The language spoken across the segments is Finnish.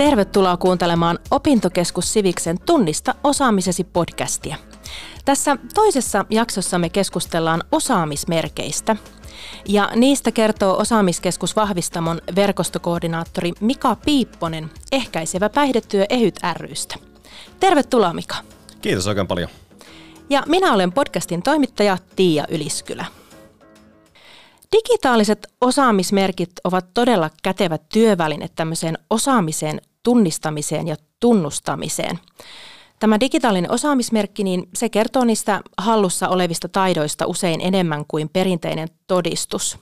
Tervetuloa kuuntelemaan Opintokeskus Siviksen Tunnista osaamisesi podcastia. Tässä toisessa jaksossa me keskustellaan osaamismerkeistä. Ja niistä kertoo Osaamiskeskus Vahvistamon verkostokoordinaattori Mika Piipponen, ehkäisevä päihdetyö EHYT rystä. Tervetuloa Mika. Kiitos oikein paljon. Ja minä olen podcastin toimittaja Tiia Yliskylä. Digitaaliset osaamismerkit ovat todella kätevä työväline tämmöiseen osaamiseen tunnistamiseen ja tunnustamiseen. Tämä digitaalinen osaamismerkki, niin se kertoo niistä hallussa olevista taidoista usein enemmän kuin perinteinen todistus.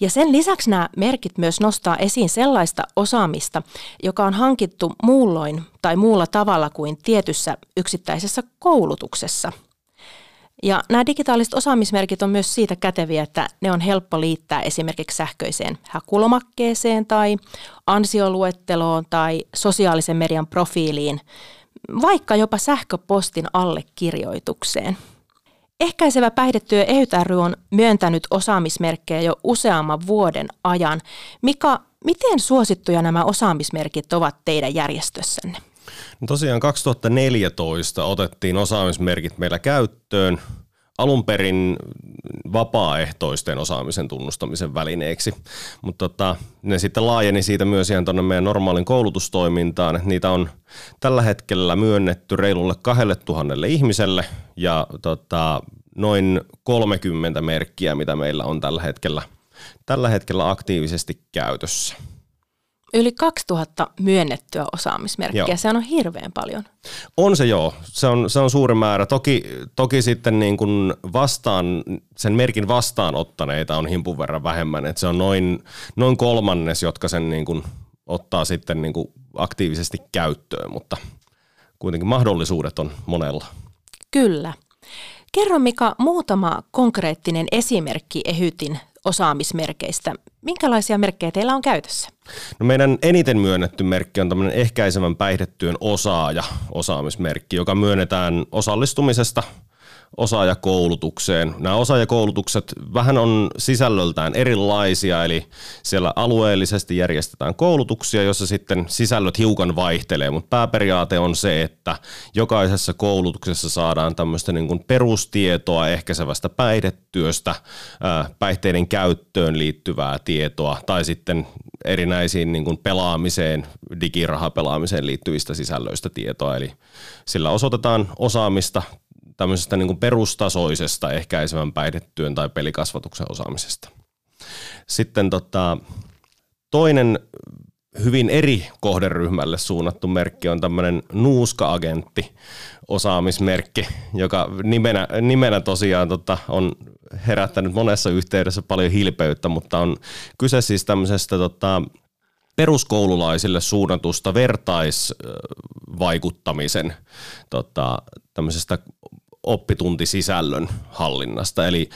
Ja sen lisäksi nämä merkit myös nostaa esiin sellaista osaamista, joka on hankittu muulloin tai muulla tavalla kuin tietyssä yksittäisessä koulutuksessa – ja nämä digitaaliset osaamismerkit on myös siitä käteviä, että ne on helppo liittää esimerkiksi sähköiseen hakulomakkeeseen tai ansioluetteloon tai sosiaalisen median profiiliin, vaikka jopa sähköpostin allekirjoitukseen. Ehkäisevä päihdetyö EHYT ry on myöntänyt osaamismerkkejä jo useamman vuoden ajan. Mika, miten suosittuja nämä osaamismerkit ovat teidän järjestössänne? No tosiaan 2014 otettiin osaamismerkit meillä käyttöön alun perin vapaaehtoisten osaamisen tunnustamisen välineeksi, mutta tota, ne sitten laajeni siitä myös ihan tuonne meidän normaalin koulutustoimintaan. Niitä on tällä hetkellä myönnetty reilulle 2000 ihmiselle ja tota, noin 30 merkkiä, mitä meillä on tällä hetkellä, tällä hetkellä aktiivisesti käytössä. Yli 2000 myönnettyä osaamismerkkiä, joo. se on hirveän paljon. On se joo, se on, se on suuri määrä. Toki, toki sitten niin kuin vastaan, sen merkin vastaanottaneita on himpun verran vähemmän, että se on noin, noin kolmannes, jotka sen niin kuin ottaa sitten niin kuin aktiivisesti käyttöön, mutta kuitenkin mahdollisuudet on monella. Kyllä. Kerro Mika muutama konkreettinen esimerkki Ehytin osaamismerkeistä. Minkälaisia merkkejä teillä on käytössä? No meidän eniten myönnetty merkki on tämmöinen ehkäisevän päihdetyön osaaja osaamismerkki, joka myönnetään osallistumisesta – osaajakoulutukseen. Nämä osaajakoulutukset vähän on sisällöltään erilaisia, eli siellä alueellisesti järjestetään koulutuksia, joissa sitten sisällöt hiukan vaihtelee, mutta pääperiaate on se, että jokaisessa koulutuksessa saadaan tämmöistä niin kuin perustietoa ehkäisevästä päihdetyöstä, päihteiden käyttöön liittyvää tietoa tai sitten erinäisiin niin kuin pelaamiseen, digirahapelaamiseen liittyvistä sisällöistä tietoa. Eli sillä osoitetaan osaamista tämmöisestä niin kuin perustasoisesta ehkäisevän päihdetyön tai pelikasvatuksen osaamisesta. Sitten tota, toinen hyvin eri kohderyhmälle suunnattu merkki on tämmöinen nuuska-agentti osaamismerkki, joka nimenä, nimenä tosiaan tota, on herättänyt monessa yhteydessä paljon hilpeyttä, mutta on kyse siis tämmöisestä tota, peruskoululaisille suunnatusta vertaisvaikuttamisen tota, tämmöisestä oppituntisisällön hallinnasta. Eli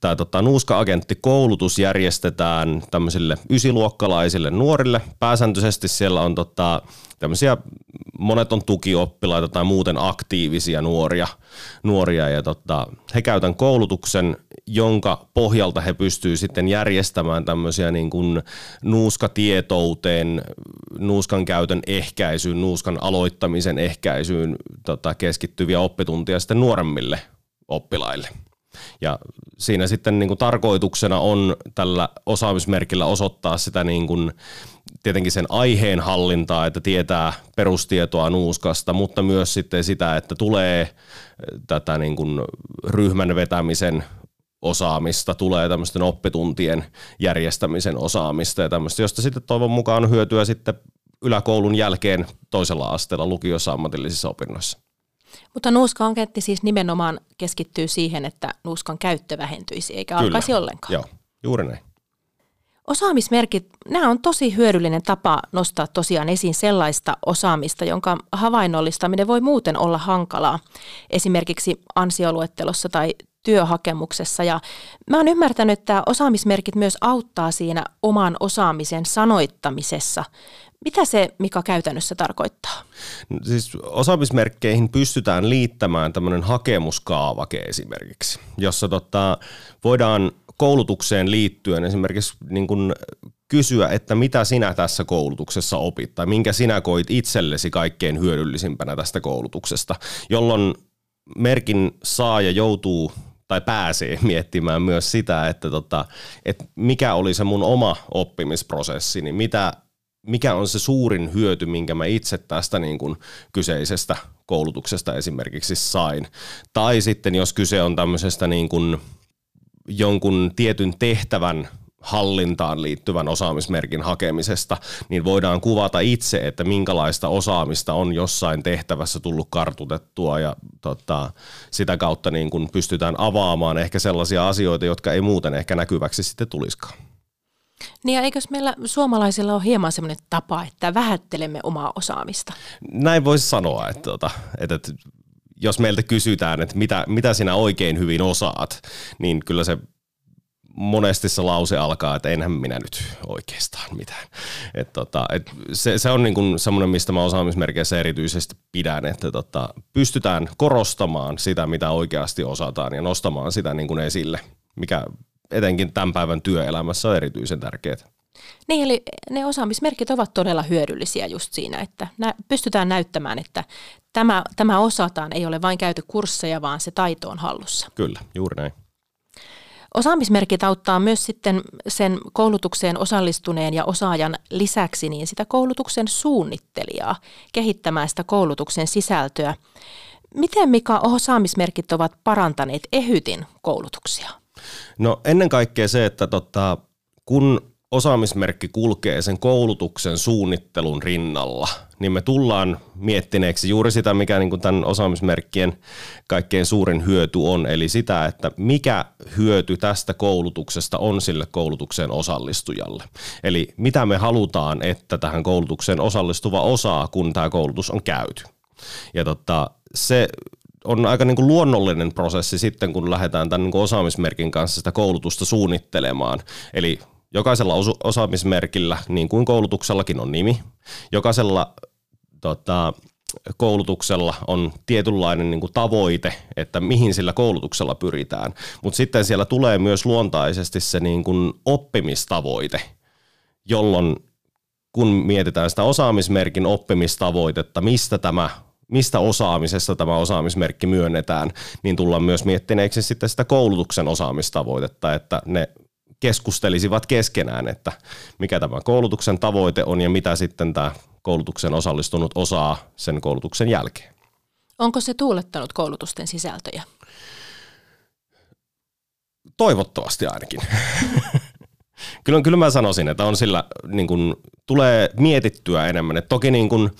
tämä tota, Nuuska-agenttikoulutus järjestetään tämmöisille ysiluokkalaisille nuorille. Pääsääntöisesti siellä on tota, tämmöisiä, monet on tukioppilaita tai muuten aktiivisia nuoria, nuoria ja tota, he käytän koulutuksen, jonka pohjalta he pystyvät sitten järjestämään tämmöisiä niin kuin nuuskatietouteen, nuuskan käytön ehkäisyyn, nuuskan aloittamisen ehkäisyyn tota, keskittyviä oppituntia sitten nuoremmille oppilaille. Ja siinä sitten niin kuin tarkoituksena on tällä osaamismerkillä osoittaa sitä niin kuin, tietenkin sen aiheen hallintaa, että tietää perustietoa nuuskasta, mutta myös sitten sitä, että tulee tätä niin kuin ryhmän vetämisen osaamista, tulee tämmöisten oppituntien järjestämisen osaamista ja tämmöistä, josta sitten toivon mukaan on hyötyä sitten yläkoulun jälkeen toisella asteella lukiossa ammatillisissa opinnoissa. Mutta nuuska-anketti siis nimenomaan keskittyy siihen, että nuuskan käyttö vähentyisi eikä Kyllä. alkaisi ollenkaan. Joo, juuri näin. Osaamismerkit, nämä on tosi hyödyllinen tapa nostaa tosiaan esiin sellaista osaamista, jonka havainnollistaminen voi muuten olla hankalaa. Esimerkiksi ansioluettelossa tai työhakemuksessa. Ja mä oon ymmärtänyt, että osaamismerkit myös auttaa siinä oman osaamisen sanoittamisessa. Mitä se, mikä käytännössä tarkoittaa? Siis osaamismerkkeihin pystytään liittämään tämmöinen hakemuskaavake esimerkiksi, jossa tota, voidaan koulutukseen liittyen esimerkiksi niin kuin kysyä, että mitä sinä tässä koulutuksessa opit tai minkä sinä koit itsellesi kaikkein hyödyllisimpänä tästä koulutuksesta, jolloin merkin saaja joutuu tai pääsee miettimään myös sitä, että, tota, että mikä oli se mun oma oppimisprosessi, niin mitä, mikä on se suurin hyöty, minkä mä itse tästä niin kuin kyseisestä koulutuksesta esimerkiksi sain. Tai sitten jos kyse on tämmöisestä niin kuin jonkun tietyn tehtävän hallintaan liittyvän osaamismerkin hakemisesta, niin voidaan kuvata itse, että minkälaista osaamista on jossain tehtävässä tullut kartutettua ja tota, sitä kautta niin kun pystytään avaamaan ehkä sellaisia asioita, jotka ei muuten ehkä näkyväksi sitten tulisikaan. Niin ja eikös meillä suomalaisilla ole hieman semmoinen tapa, että vähättelemme omaa osaamista? Näin voisi sanoa, että, tota, että, että jos meiltä kysytään, että mitä, mitä sinä oikein hyvin osaat, niin kyllä se monesti se lause alkaa, että enhän minä nyt oikeastaan mitään. Et tota, et se, se on niin semmoinen, mistä mä osaamismerkeissä erityisesti pidän, että tota, pystytään korostamaan sitä, mitä oikeasti osataan ja nostamaan sitä niin kuin esille, mikä etenkin tämän päivän työelämässä on erityisen tärkeää. Niin, eli ne osaamismerkit ovat todella hyödyllisiä just siinä, että nä- pystytään näyttämään, että tämä, tämä osataan, ei ole vain käyty kursseja, vaan se taito on hallussa. Kyllä, juuri näin. Osaamismerkit auttaa myös sitten sen koulutukseen osallistuneen ja osaajan lisäksi niin sitä koulutuksen suunnittelijaa kehittämään sitä koulutuksen sisältöä. Miten Mika osaamismerkit ovat parantaneet EHYTin koulutuksia? No ennen kaikkea se, että tota, kun osaamismerkki kulkee sen koulutuksen suunnittelun rinnalla, niin me tullaan miettineeksi juuri sitä, mikä niin kuin tämän osaamismerkkien kaikkein suurin hyöty on, eli sitä, että mikä hyöty tästä koulutuksesta on sille koulutukseen osallistujalle. Eli mitä me halutaan, että tähän koulutukseen osallistuva osaa, kun tämä koulutus on käyty. Ja tota, se on aika niin kuin luonnollinen prosessi sitten, kun lähdetään tämän niin kuin osaamismerkin kanssa sitä koulutusta suunnittelemaan. Eli Jokaisella osaamismerkillä, niin kuin koulutuksellakin on nimi, jokaisella tota, koulutuksella on tietynlainen niin kuin tavoite, että mihin sillä koulutuksella pyritään. Mutta sitten siellä tulee myös luontaisesti se niin kuin oppimistavoite, jolloin kun mietitään sitä osaamismerkin oppimistavoitetta, mistä tämä mistä osaamisesta tämä osaamismerkki myönnetään, niin tullaan myös miettineeksi sitten sitä koulutuksen osaamistavoitetta, että ne keskustelisivat keskenään, että mikä tämä koulutuksen tavoite on ja mitä sitten tämä koulutuksen osallistunut osaa sen koulutuksen jälkeen. Onko se tuulettanut koulutusten sisältöjä? Toivottavasti ainakin. kyllä, kyllä mä sanoisin, että on sillä, niin kun, tulee mietittyä enemmän. Et toki niin kun,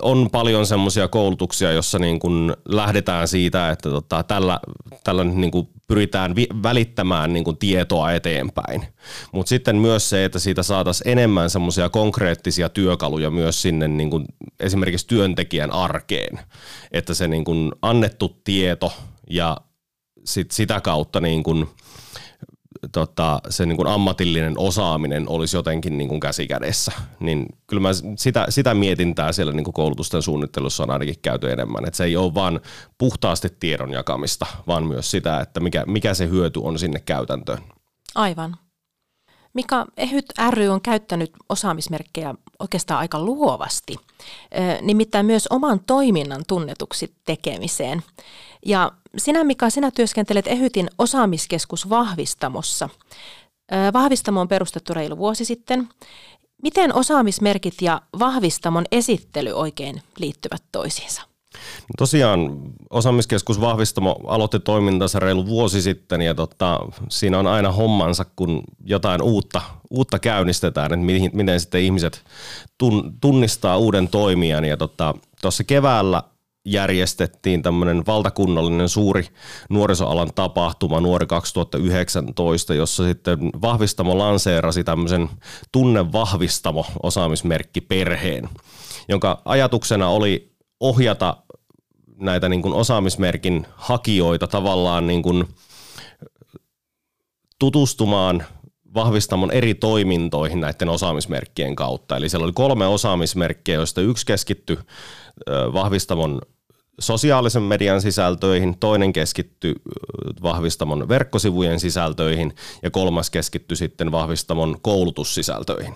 on paljon semmoisia koulutuksia, jossa niin kun lähdetään siitä, että tota, tällä, tällä niin kun pyritään vi- välittämään niin kun tietoa eteenpäin. Mutta sitten myös se, että siitä saataisiin enemmän semmoisia konkreettisia työkaluja myös sinne niin kun esimerkiksi työntekijän arkeen. Että se niin kun annettu tieto ja sit sitä kautta niin kun tota, se niin kuin ammatillinen osaaminen olisi jotenkin niin kuin käsikädessä. Niin kyllä mä sitä, sitä mietintää siellä niin kuin koulutusten suunnittelussa on ainakin käyty enemmän. Että se ei ole vain puhtaasti tiedon jakamista, vaan myös sitä, että mikä, mikä se hyöty on sinne käytäntöön. Aivan. Mika Ehyt ry on käyttänyt osaamismerkkejä oikeastaan aika luovasti, nimittäin myös oman toiminnan tunnetuksi tekemiseen. Ja sinä Mika, sinä työskentelet Ehytin osaamiskeskus Vahvistamossa. Vahvistamo on perustettu reilu vuosi sitten. Miten osaamismerkit ja Vahvistamon esittely oikein liittyvät toisiinsa? Tosiaan osaamiskeskus Vahvistamo aloitti toimintansa reilu vuosi sitten ja tota, siinä on aina hommansa, kun jotain uutta, uutta käynnistetään, että mihin, miten sitten ihmiset tunnistaa uuden toimijan. Ja tuossa tota, keväällä järjestettiin tämmöinen valtakunnallinen suuri nuorisoalan tapahtuma Nuori 2019, jossa sitten Vahvistamo lanseerasi tämmöisen tunnevahvistamo osaamismerkki perheen, jonka ajatuksena oli ohjata näitä niin kuin osaamismerkin hakijoita tavallaan niin kuin tutustumaan vahvistamon eri toimintoihin näiden osaamismerkkien kautta. Eli siellä oli kolme osaamismerkkiä, joista yksi keskittyi vahvistamon sosiaalisen median sisältöihin, toinen keskittyi vahvistamon verkkosivujen sisältöihin ja kolmas keskittyi sitten vahvistamon koulutussisältöihin.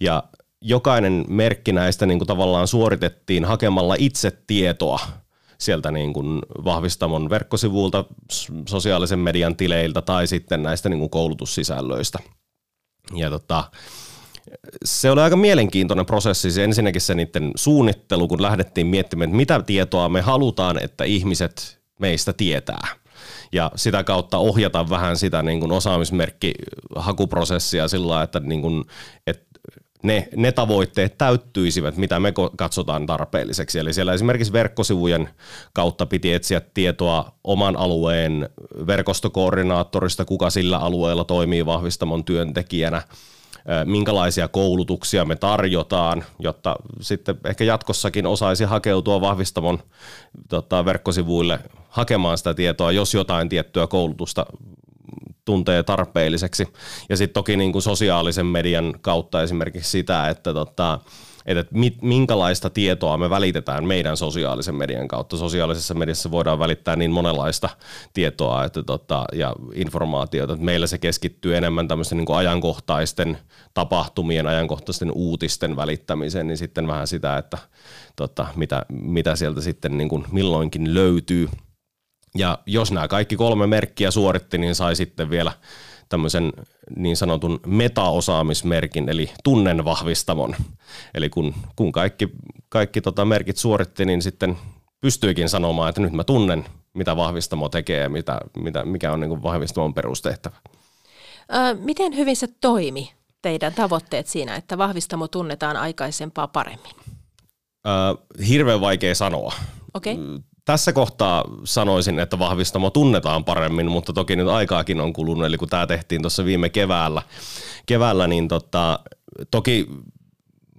Ja jokainen merkki näistä niin kuin tavallaan suoritettiin hakemalla itse tietoa sieltä niin kuin vahvistamon verkkosivuilta, sosiaalisen median tileiltä tai sitten näistä niin kuin koulutussisällöistä. Ja tota, se oli aika mielenkiintoinen prosessi, se ensinnäkin se niiden suunnittelu, kun lähdettiin miettimään, että mitä tietoa me halutaan, että ihmiset meistä tietää. Ja sitä kautta ohjata vähän sitä niin kuin osaamismerkki-hakuprosessia sillä että, niin kuin, että ne, ne tavoitteet täyttyisivät, mitä me katsotaan tarpeelliseksi. Eli siellä esimerkiksi verkkosivujen kautta piti etsiä tietoa oman alueen verkostokoordinaattorista, kuka sillä alueella toimii vahvistamon työntekijänä, minkälaisia koulutuksia me tarjotaan, jotta sitten ehkä jatkossakin osaisi hakeutua vahvistamon tota, verkkosivuille hakemaan sitä tietoa, jos jotain tiettyä koulutusta tuntee tarpeelliseksi. Ja sitten toki niin kuin sosiaalisen median kautta esimerkiksi sitä, että tota, että minkälaista tietoa me välitetään meidän sosiaalisen median kautta. Sosiaalisessa mediassa voidaan välittää niin monenlaista tietoa että tota, ja informaatiota, että meillä se keskittyy enemmän tämmöisten niin ajankohtaisten tapahtumien, ajankohtaisten uutisten välittämiseen, niin sitten vähän sitä, että tota, mitä, mitä sieltä sitten niin kuin milloinkin löytyy. Ja jos nämä kaikki kolme merkkiä suoritti, niin sai sitten vielä tämmöisen niin sanotun metaosaamismerkin, eli tunnen vahvistamon. Eli kun, kun kaikki, kaikki tota merkit suoritti, niin sitten pystyikin sanomaan, että nyt mä tunnen, mitä vahvistamo tekee ja mitä, mitä, mikä on niin vahvistamon perustehtävä. Ö, miten hyvin se toimi, teidän tavoitteet siinä, että vahvistamo tunnetaan aikaisempaa paremmin? Ö, hirveän vaikea sanoa. Okay tässä kohtaa sanoisin, että vahvistamo tunnetaan paremmin, mutta toki nyt aikaakin on kulunut, eli kun tämä tehtiin tuossa viime keväällä, keväällä niin tota, toki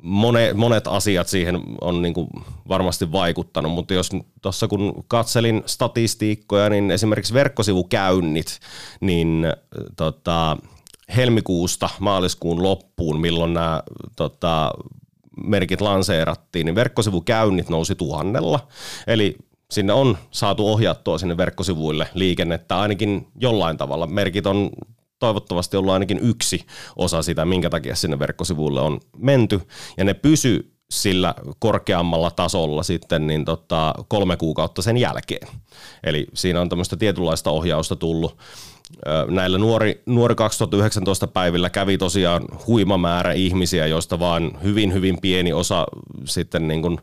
monet, monet asiat siihen on niin kuin varmasti vaikuttanut, mutta jos tuossa kun katselin statistiikkoja, niin esimerkiksi verkkosivukäynnit, niin tota, helmikuusta maaliskuun loppuun, milloin nämä tota, merkit lanseerattiin, niin verkkosivukäynnit nousi tuhannella. Eli sinne on saatu ohjattua sinne verkkosivuille liikennettä ainakin jollain tavalla. Merkit on toivottavasti ollut ainakin yksi osa sitä, minkä takia sinne verkkosivuille on menty, ja ne pysy sillä korkeammalla tasolla sitten niin tota, kolme kuukautta sen jälkeen. Eli siinä on tämmöistä tietynlaista ohjausta tullut. Näillä nuori, nuori 2019 päivillä kävi tosiaan huima määrä ihmisiä, joista vaan hyvin hyvin pieni osa sitten niin kuin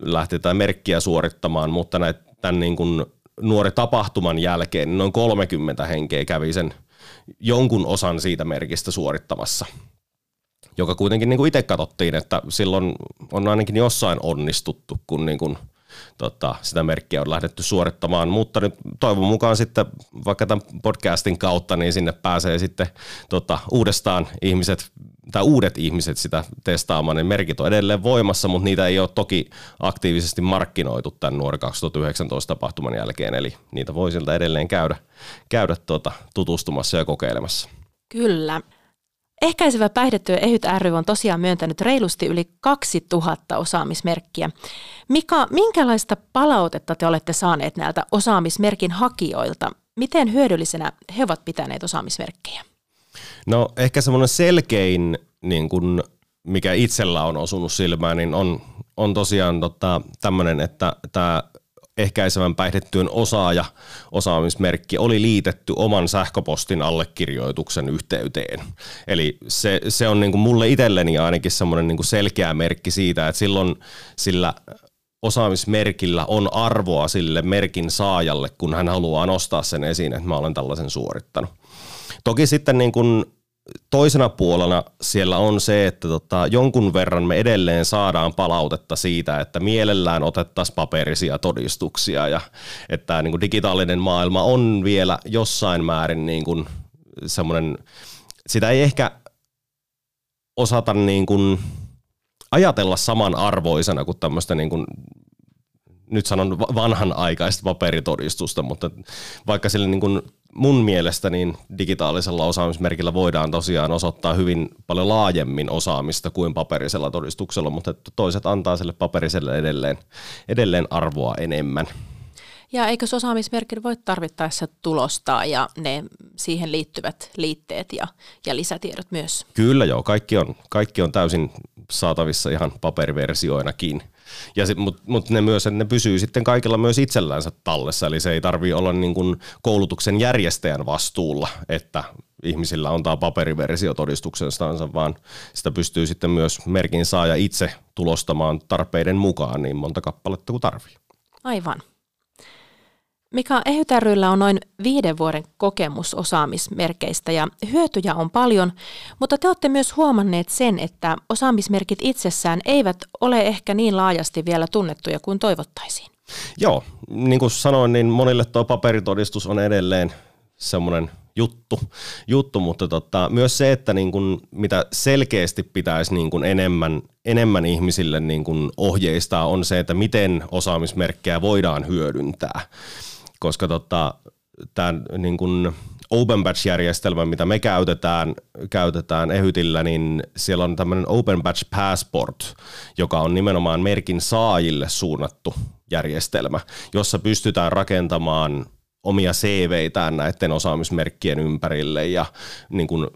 lähti tätä merkkiä suorittamaan, mutta näitä, tämän niin kuin nuori tapahtuman jälkeen niin noin 30 henkeä kävi sen jonkun osan siitä merkistä suorittamassa joka kuitenkin niin kuin itse katsottiin, että silloin on ainakin jossain onnistuttu, kun niin kuin – tota, sitä merkkiä on lähdetty suorittamaan, mutta nyt toivon mukaan sitten vaikka tämän podcastin kautta, niin sinne pääsee sitten tota, uudestaan ihmiset tai uudet ihmiset sitä testaamaan, niin merkit on edelleen voimassa, mutta niitä ei ole toki aktiivisesti markkinoitu tämän nuori 2019 tapahtuman jälkeen, eli niitä voi siltä edelleen käydä, käydä tuota, tutustumassa ja kokeilemassa. Kyllä. Ehkäisevä päihdetyö EHYT ry on tosiaan myöntänyt reilusti yli 2000 osaamismerkkiä. Mika, minkälaista palautetta te olette saaneet näiltä osaamismerkin hakijoilta? Miten hyödyllisenä he ovat pitäneet osaamismerkkejä? No ehkä semmoinen selkein, niin kun, mikä itsellä on osunut silmään, niin on, on tosiaan tota, tämmöinen, että tämä ehkäisevän päihdetyön osaaja osaamismerkki oli liitetty oman sähköpostin allekirjoituksen yhteyteen. Eli se, se on niin kuin mulle itselleni ainakin semmoinen niin selkeä merkki siitä, että silloin sillä osaamismerkillä on arvoa sille merkin saajalle, kun hän haluaa nostaa sen esiin, että mä olen tällaisen suorittanut. Toki sitten niin kuin toisena puolena siellä on se, että tota, jonkun verran me edelleen saadaan palautetta siitä, että mielellään otettaisiin paperisia todistuksia ja että niin kuin digitaalinen maailma on vielä jossain määrin niin kuin semmoinen, sitä ei ehkä osata niin kuin ajatella samanarvoisena kuin tämmöistä niin kuin nyt sanon vanhanaikaista paperitodistusta, mutta vaikka sille niin kuin mun mielestä niin digitaalisella osaamismerkillä voidaan tosiaan osoittaa hyvin paljon laajemmin osaamista kuin paperisella todistuksella, mutta toiset antaa sille paperiselle edelleen, edelleen arvoa enemmän. Ja eikö osaamismerkit voi tarvittaessa tulostaa ja ne siihen liittyvät liitteet ja, ja lisätiedot myös? Kyllä joo, kaikki on, kaikki on täysin saatavissa ihan paperiversioinakin. Mutta mut ne myös, että ne pysyy sitten kaikilla myös itsellänsä tallessa, eli se ei tarvi olla niin kuin koulutuksen järjestäjän vastuulla, että ihmisillä on tämä paperiversio todistuksenstansa, vaan sitä pystyy sitten myös merkin saaja itse tulostamaan tarpeiden mukaan niin monta kappaletta kuin tarvii. Aivan. Mika Ehytäryllä on noin viiden vuoden kokemus osaamismerkeistä ja hyötyjä on paljon, mutta te olette myös huomanneet sen, että osaamismerkit itsessään eivät ole ehkä niin laajasti vielä tunnettuja kuin toivottaisiin. Joo, niin kuin sanoin, niin monille tuo paperitodistus on edelleen semmoinen juttu, juttu mutta tota, myös se, että niin kun, mitä selkeästi pitäisi niin kun enemmän, enemmän ihmisille niin kun ohjeistaa, on se, että miten osaamismerkkejä voidaan hyödyntää koska tota, tämän niin kuin Open Batch-järjestelmä, mitä me käytetään, käytetään Ehytillä, niin siellä on tämmöinen Open Batch Passport, joka on nimenomaan merkin saajille suunnattu järjestelmä, jossa pystytään rakentamaan omia CVitään näiden osaamismerkkien ympärille ja niin kuin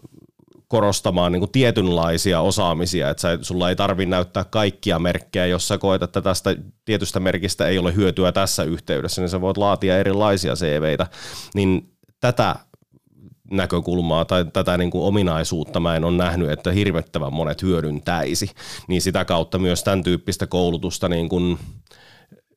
korostamaan niin kuin tietynlaisia osaamisia, että sä, sulla ei tarvi näyttää kaikkia merkkejä, jos sä koet, että tästä tietystä merkistä ei ole hyötyä tässä yhteydessä, niin sä voit laatia erilaisia CVitä, niin tätä näkökulmaa tai tätä niin kuin ominaisuutta mä en ole nähnyt, että hirvettävän monet hyödyntäisi, niin sitä kautta myös tämän tyyppistä koulutusta niin kuin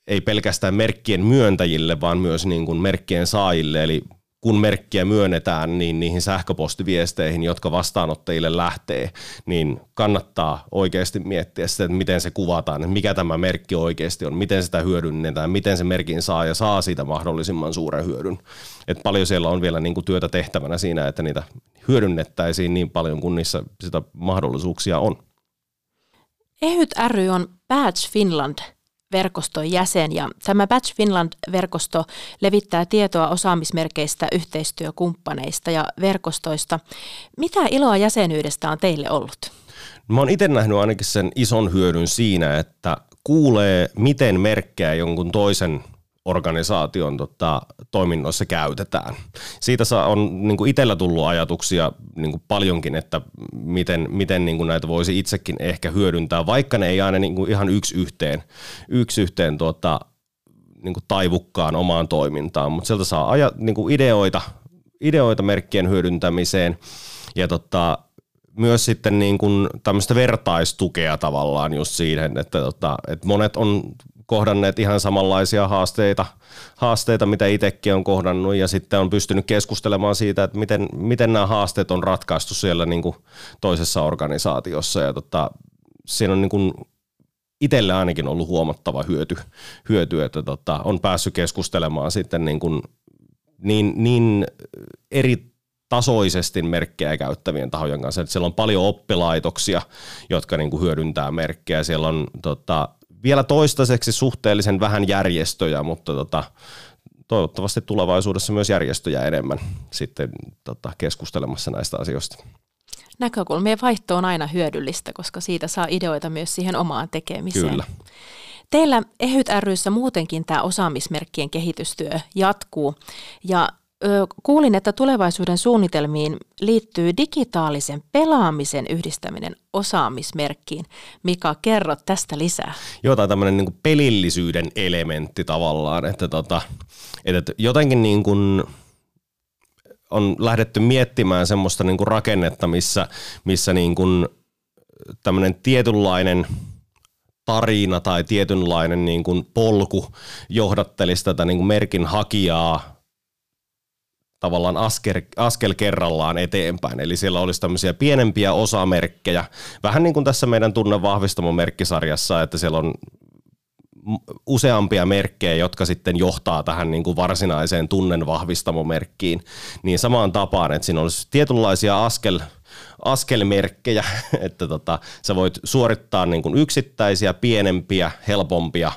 ei pelkästään merkkien myöntäjille, vaan myös niin kuin merkkien saajille, eli kun merkkiä myönnetään, niin niihin sähköpostiviesteihin, jotka vastaanottajille lähtee, niin kannattaa oikeasti miettiä sitä, että miten se kuvataan, että mikä tämä merkki oikeasti on, miten sitä hyödynnetään, miten se merkin saa ja saa siitä mahdollisimman suuren hyödyn. Et paljon siellä on vielä niin kuin työtä tehtävänä siinä, että niitä hyödynnettäisiin niin paljon, kun niissä sitä mahdollisuuksia on. Ehyt ry on Badge Finland verkoston jäsen ja tämä Batch Finland-verkosto levittää tietoa osaamismerkeistä, yhteistyökumppaneista ja verkostoista. Mitä iloa jäsenyydestä on teille ollut? Mä oon itse nähnyt ainakin sen ison hyödyn siinä, että kuulee, miten merkkejä jonkun toisen organisaation tota, toiminnoissa käytetään. Siitä saa, on niin kuin itsellä tullut ajatuksia niin kuin paljonkin, että miten, miten niin kuin näitä voisi itsekin ehkä hyödyntää, vaikka ne ei aina niin kuin ihan yksi yhteen, yksi yhteen tota, niin kuin taivukkaan omaan toimintaan, mutta sieltä saa aja, niin kuin ideoita, ideoita merkkien hyödyntämiseen ja tota, myös sitten niin kuin tämmöistä vertaistukea tavallaan just siihen, että, tota, että monet on kohdanneet ihan samanlaisia haasteita, haasteita, mitä itsekin on kohdannut ja sitten on pystynyt keskustelemaan siitä, että miten, miten nämä haasteet on ratkaistu siellä niin kuin toisessa organisaatiossa ja tota, siinä on niin kuin itselle ainakin ollut huomattava hyöty, hyöty että tota, on päässyt keskustelemaan sitten niin, kuin niin, niin eri tasoisesti merkkejä käyttävien tahojen kanssa. Että siellä on paljon oppilaitoksia, jotka niin kuin hyödyntää merkkejä. Siellä on tota, vielä toistaiseksi suhteellisen vähän järjestöjä, mutta tota, toivottavasti tulevaisuudessa myös järjestöjä enemmän sitten tota, keskustelemassa näistä asioista. Näkökulmien vaihto on aina hyödyllistä, koska siitä saa ideoita myös siihen omaan tekemiseen. Kyllä. Teillä Ehyt ryssä muutenkin tämä osaamismerkkien kehitystyö jatkuu ja Kuulin, että tulevaisuuden suunnitelmiin liittyy digitaalisen pelaamisen yhdistäminen osaamismerkkiin. Mika, kerro tästä lisää. Joo, tämä tämmöinen niin pelillisyyden elementti tavallaan, että, tota, että jotenkin niin kuin on lähdetty miettimään semmoista niin kuin rakennetta, missä, missä niin kuin tämmöinen tietynlainen tarina tai tietynlainen niin kuin polku johdattelisi tätä niin kuin merkin hakijaa tavallaan askel, askel kerrallaan eteenpäin. Eli siellä olisi tämmöisiä pienempiä osamerkkejä, vähän niin kuin tässä meidän tunne vahvistamo merkkisarjassa, että siellä on useampia merkkejä, jotka sitten johtaa tähän niin kuin varsinaiseen tunnen vahvistamomerkkiin, niin samaan tapaan, että siinä olisi tietynlaisia askel, askelmerkkejä, että tota, sä voit suorittaa niin kuin yksittäisiä, pienempiä, helpompia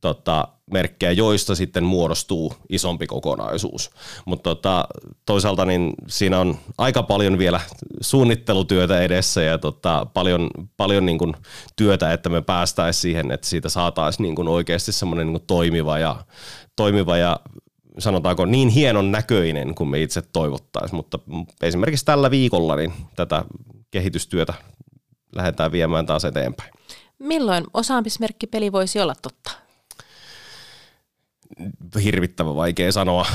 tota, osaamismerkkejä, joista sitten muodostuu isompi kokonaisuus. Mutta tota, toisaalta niin siinä on aika paljon vielä suunnittelutyötä edessä ja tota, paljon, paljon niin kuin työtä, että me päästäisiin siihen, että siitä saataisiin niin kuin oikeasti semmoinen niin toimiva ja, toimiva ja sanotaanko niin hienon näköinen kuin me itse toivottaisiin, mutta esimerkiksi tällä viikolla niin tätä kehitystyötä lähdetään viemään taas eteenpäin. Milloin osaamismerkkipeli voisi olla totta? Hirvittävä vaikea sanoa.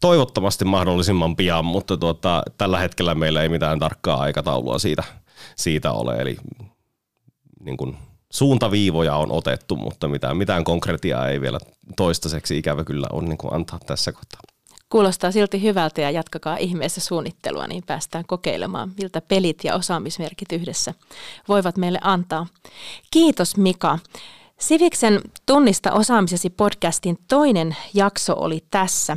Toivottavasti mahdollisimman pian, mutta tuota, tällä hetkellä meillä ei mitään tarkkaa aikataulua siitä, siitä ole. Eli niin kuin suuntaviivoja on otettu, mutta mitään, mitään konkretiaa ei vielä toistaiseksi ikävä kyllä on niin kuin antaa tässä kohtaa. Kuulostaa silti hyvältä ja jatkakaa ihmeessä suunnittelua, niin päästään kokeilemaan, miltä pelit ja osaamismerkit yhdessä voivat meille antaa. Kiitos Mika. Siviksen Tunnista osaamisesi podcastin toinen jakso oli tässä.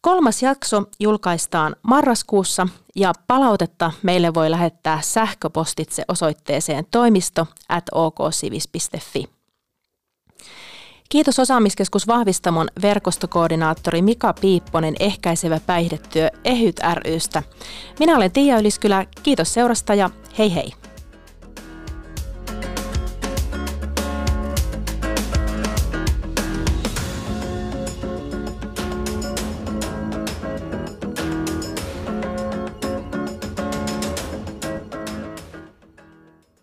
Kolmas jakso julkaistaan marraskuussa ja palautetta meille voi lähettää sähköpostitse osoitteeseen toimisto at oksivis.fi. Kiitos Osaamiskeskus Vahvistamon verkostokoordinaattori Mika Piipponen ehkäisevä päihdetyö EHYT rystä. Minä olen Tiia Yliskylä, kiitos seurasta ja hei hei!